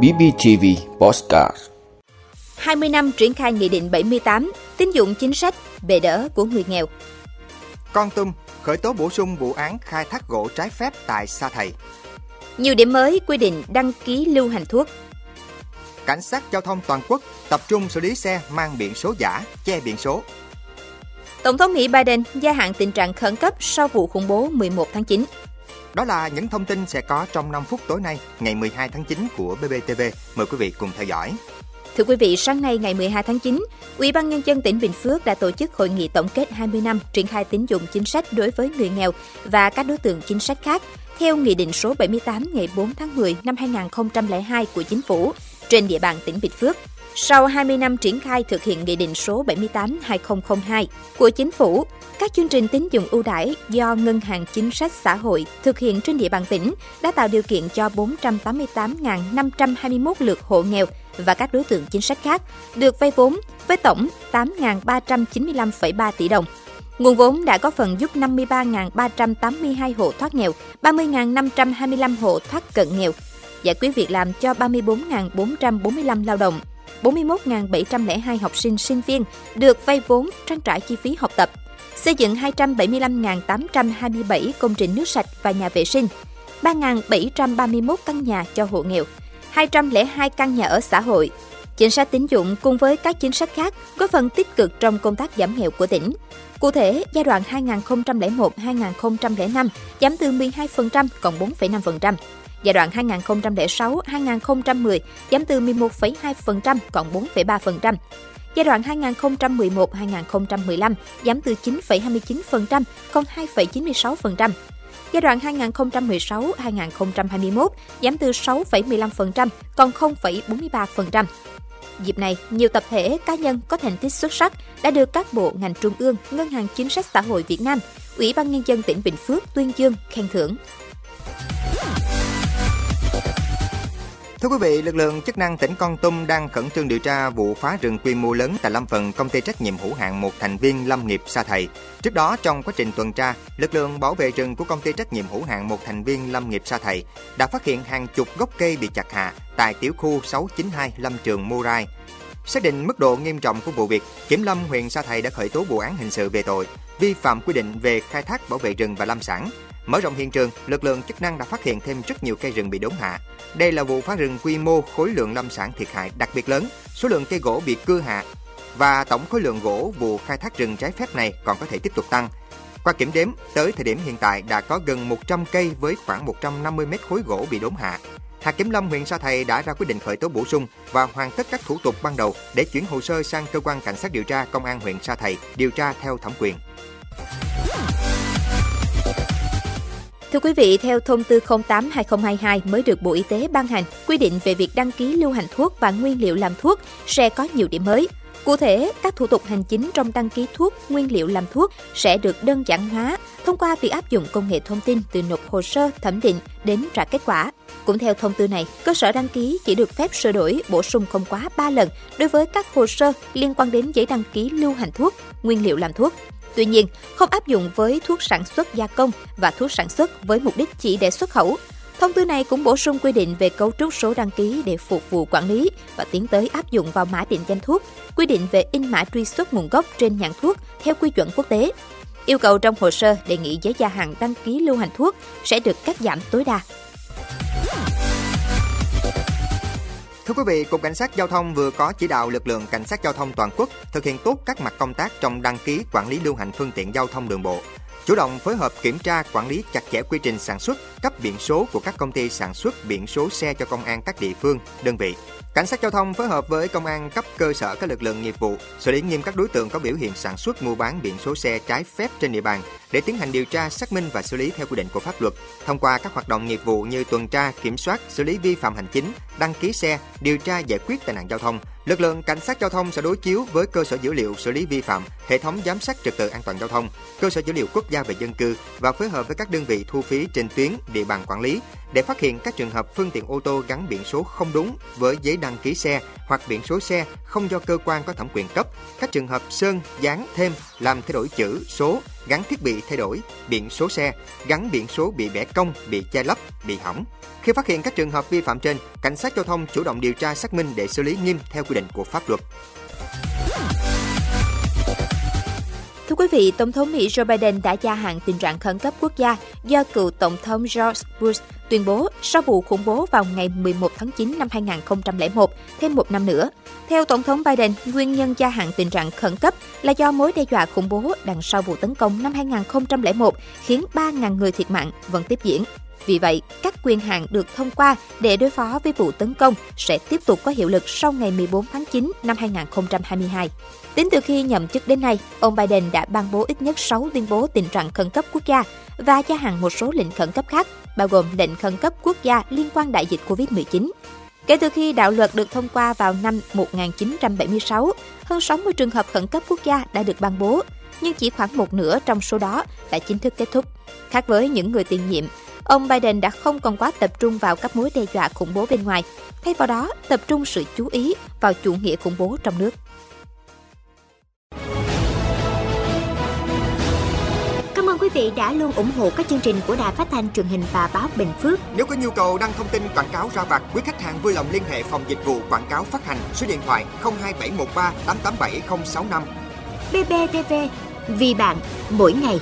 BBTV Postcard 20 năm triển khai Nghị định 78, tín dụng chính sách, bệ đỡ của người nghèo. Con Tum khởi tố bổ sung vụ án khai thác gỗ trái phép tại Sa Thầy. Nhiều điểm mới quy định đăng ký lưu hành thuốc. Cảnh sát giao thông toàn quốc tập trung xử lý xe mang biển số giả, che biển số. Tổng thống Mỹ Biden gia hạn tình trạng khẩn cấp sau vụ khủng bố 11 tháng 9. Đó là những thông tin sẽ có trong 5 phút tối nay, ngày 12 tháng 9 của BBTV. Mời quý vị cùng theo dõi. Thưa quý vị, sáng nay ngày 12 tháng 9, Ủy ban Nhân dân tỉnh Bình Phước đã tổ chức hội nghị tổng kết 20 năm triển khai tín dụng chính sách đối với người nghèo và các đối tượng chính sách khác theo Nghị định số 78 ngày 4 tháng 10 năm 2002 của Chính phủ trên địa bàn tỉnh Bình Phước. Sau 20 năm triển khai thực hiện Nghị định số 78-2002 của Chính phủ, các chương trình tín dụng ưu đãi do Ngân hàng Chính sách Xã hội thực hiện trên địa bàn tỉnh đã tạo điều kiện cho 488.521 lượt hộ nghèo và các đối tượng chính sách khác được vay vốn với tổng 8.395,3 tỷ đồng. Nguồn vốn đã có phần giúp 53.382 hộ thoát nghèo, 30.525 hộ thoát cận nghèo, giải quyết việc làm cho 34.445 lao động, 41.702 học sinh sinh viên được vay vốn trang trải chi phí học tập, xây dựng 275.827 công trình nước sạch và nhà vệ sinh, 3.731 căn nhà cho hộ nghèo, 202 căn nhà ở xã hội. Chính sách tín dụng cùng với các chính sách khác góp phần tích cực trong công tác giảm nghèo của tỉnh. Cụ thể, giai đoạn 2001-2005 giảm từ 12% còn 4,5%. Giai đoạn 2006-2010 giảm từ 11,2% còn 4,3%. Giai đoạn 2011-2015 giảm từ 9,29% còn 2,96%. Giai đoạn 2016-2021 giảm từ 6,15% còn 0,43%. Dịp này, nhiều tập thể cá nhân có thành tích xuất sắc đã được các bộ ngành trung ương, Ngân hàng Chính sách Xã hội Việt Nam, Ủy ban Nhân dân tỉnh Bình Phước tuyên dương khen thưởng. Thưa quý vị, lực lượng chức năng tỉnh Con Tum đang khẩn trương điều tra vụ phá rừng quy mô lớn tại lâm phần công ty trách nhiệm hữu hạn một thành viên lâm nghiệp Sa Thầy. Trước đó, trong quá trình tuần tra, lực lượng bảo vệ rừng của công ty trách nhiệm hữu hạn một thành viên lâm nghiệp Sa Thầy đã phát hiện hàng chục gốc cây bị chặt hạ tại tiểu khu 692 Lâm Trường Murai. Xác định mức độ nghiêm trọng của vụ việc, Kiểm lâm huyện Sa Thầy đã khởi tố vụ án hình sự về tội vi phạm quy định về khai thác bảo vệ rừng và lâm sản, Mở rộng hiện trường, lực lượng chức năng đã phát hiện thêm rất nhiều cây rừng bị đốn hạ. Đây là vụ phá rừng quy mô khối lượng lâm sản thiệt hại đặc biệt lớn, số lượng cây gỗ bị cưa hạ và tổng khối lượng gỗ vụ khai thác rừng trái phép này còn có thể tiếp tục tăng. Qua kiểm đếm, tới thời điểm hiện tại đã có gần 100 cây với khoảng 150 mét khối gỗ bị đốn hạ. Hạt Kiểm lâm huyện Sa Thầy đã ra quyết định khởi tố bổ sung và hoàn tất các thủ tục ban đầu để chuyển hồ sơ sang cơ quan cảnh sát điều tra công an huyện Sa Thầy điều tra theo thẩm quyền. Thưa quý vị, theo thông tư 08-2022 mới được Bộ Y tế ban hành, quy định về việc đăng ký lưu hành thuốc và nguyên liệu làm thuốc sẽ có nhiều điểm mới. Cụ thể, các thủ tục hành chính trong đăng ký thuốc, nguyên liệu làm thuốc sẽ được đơn giản hóa thông qua việc áp dụng công nghệ thông tin từ nộp hồ sơ thẩm định đến trả kết quả. Cũng theo thông tư này, cơ sở đăng ký chỉ được phép sửa đổi, bổ sung không quá 3 lần đối với các hồ sơ liên quan đến giấy đăng ký lưu hành thuốc, nguyên liệu làm thuốc. Tuy nhiên, không áp dụng với thuốc sản xuất gia công và thuốc sản xuất với mục đích chỉ để xuất khẩu. Thông tư này cũng bổ sung quy định về cấu trúc số đăng ký để phục vụ quản lý và tiến tới áp dụng vào mã định danh thuốc, quy định về in mã truy xuất nguồn gốc trên nhãn thuốc theo quy chuẩn quốc tế. Yêu cầu trong hồ sơ đề nghị giấy gia hạn đăng ký lưu hành thuốc sẽ được cắt giảm tối đa. Thưa quý vị, Cục Cảnh sát Giao thông vừa có chỉ đạo lực lượng Cảnh sát Giao thông toàn quốc thực hiện tốt các mặt công tác trong đăng ký quản lý lưu hành phương tiện giao thông đường bộ, chủ động phối hợp kiểm tra quản lý chặt chẽ quy trình sản xuất, cấp biển số của các công ty sản xuất biển số xe cho công an các địa phương, đơn vị. Cảnh sát giao thông phối hợp với công an cấp cơ sở các lực lượng nghiệp vụ xử lý nghiêm các đối tượng có biểu hiện sản xuất mua bán biển số xe trái phép trên địa bàn để tiến hành điều tra, xác minh và xử lý theo quy định của pháp luật. Thông qua các hoạt động nghiệp vụ như tuần tra, kiểm soát, xử lý vi phạm hành chính, đăng ký xe, điều tra giải quyết tai nạn giao thông, lực lượng cảnh sát giao thông sẽ đối chiếu với cơ sở dữ liệu xử lý vi phạm, hệ thống giám sát trật tự an toàn giao thông, cơ sở dữ liệu quốc gia về dân cư và phối hợp với các đơn vị thu phí trên tuyến địa bàn quản lý để phát hiện các trường hợp phương tiện ô tô gắn biển số không đúng với giấy đăng ký xe hoặc biển số xe không do cơ quan có thẩm quyền cấp, các trường hợp sơn, dán thêm, làm thay đổi chữ, số, gắn thiết bị thay đổi, biển số xe, gắn biển số bị bẻ cong, bị che lấp, bị hỏng. Khi phát hiện các trường hợp vi phạm trên, cảnh sát giao thông chủ động điều tra xác minh để xử lý nghiêm theo quy định của pháp luật. Thưa quý vị, Tổng thống Mỹ Joe Biden đã gia hạn tình trạng khẩn cấp quốc gia do cựu Tổng thống George Bush tuyên bố sau vụ khủng bố vào ngày 11 tháng 9 năm 2001, thêm một năm nữa. Theo Tổng thống Biden, nguyên nhân gia hạn tình trạng khẩn cấp là do mối đe dọa khủng bố đằng sau vụ tấn công năm 2001 khiến 3.000 người thiệt mạng vẫn tiếp diễn. Vì vậy, các quyền hạn được thông qua để đối phó với vụ tấn công sẽ tiếp tục có hiệu lực sau ngày 14 tháng 9 năm 2022. Tính từ khi nhậm chức đến nay, ông Biden đã ban bố ít nhất 6 tuyên bố tình trạng khẩn cấp quốc gia và gia hạn một số lệnh khẩn cấp khác, bao gồm lệnh khẩn cấp quốc gia liên quan đại dịch COVID-19. Kể từ khi đạo luật được thông qua vào năm 1976, hơn 60 trường hợp khẩn cấp quốc gia đã được ban bố, nhưng chỉ khoảng một nửa trong số đó đã chính thức kết thúc. Khác với những người tiền nhiệm, ông Biden đã không còn quá tập trung vào các mối đe dọa khủng bố bên ngoài, thay vào đó tập trung sự chú ý vào chủ nghĩa khủng bố trong nước. Cảm ơn quý vị đã luôn ủng hộ các chương trình của Đài Phát thanh truyền hình và báo Bình Phước. Nếu có nhu cầu đăng thông tin quảng cáo ra vặt, quý khách hàng vui lòng liên hệ phòng dịch vụ quảng cáo phát hành số điện thoại 02713 887065. BBTV, vì bạn, mỗi ngày.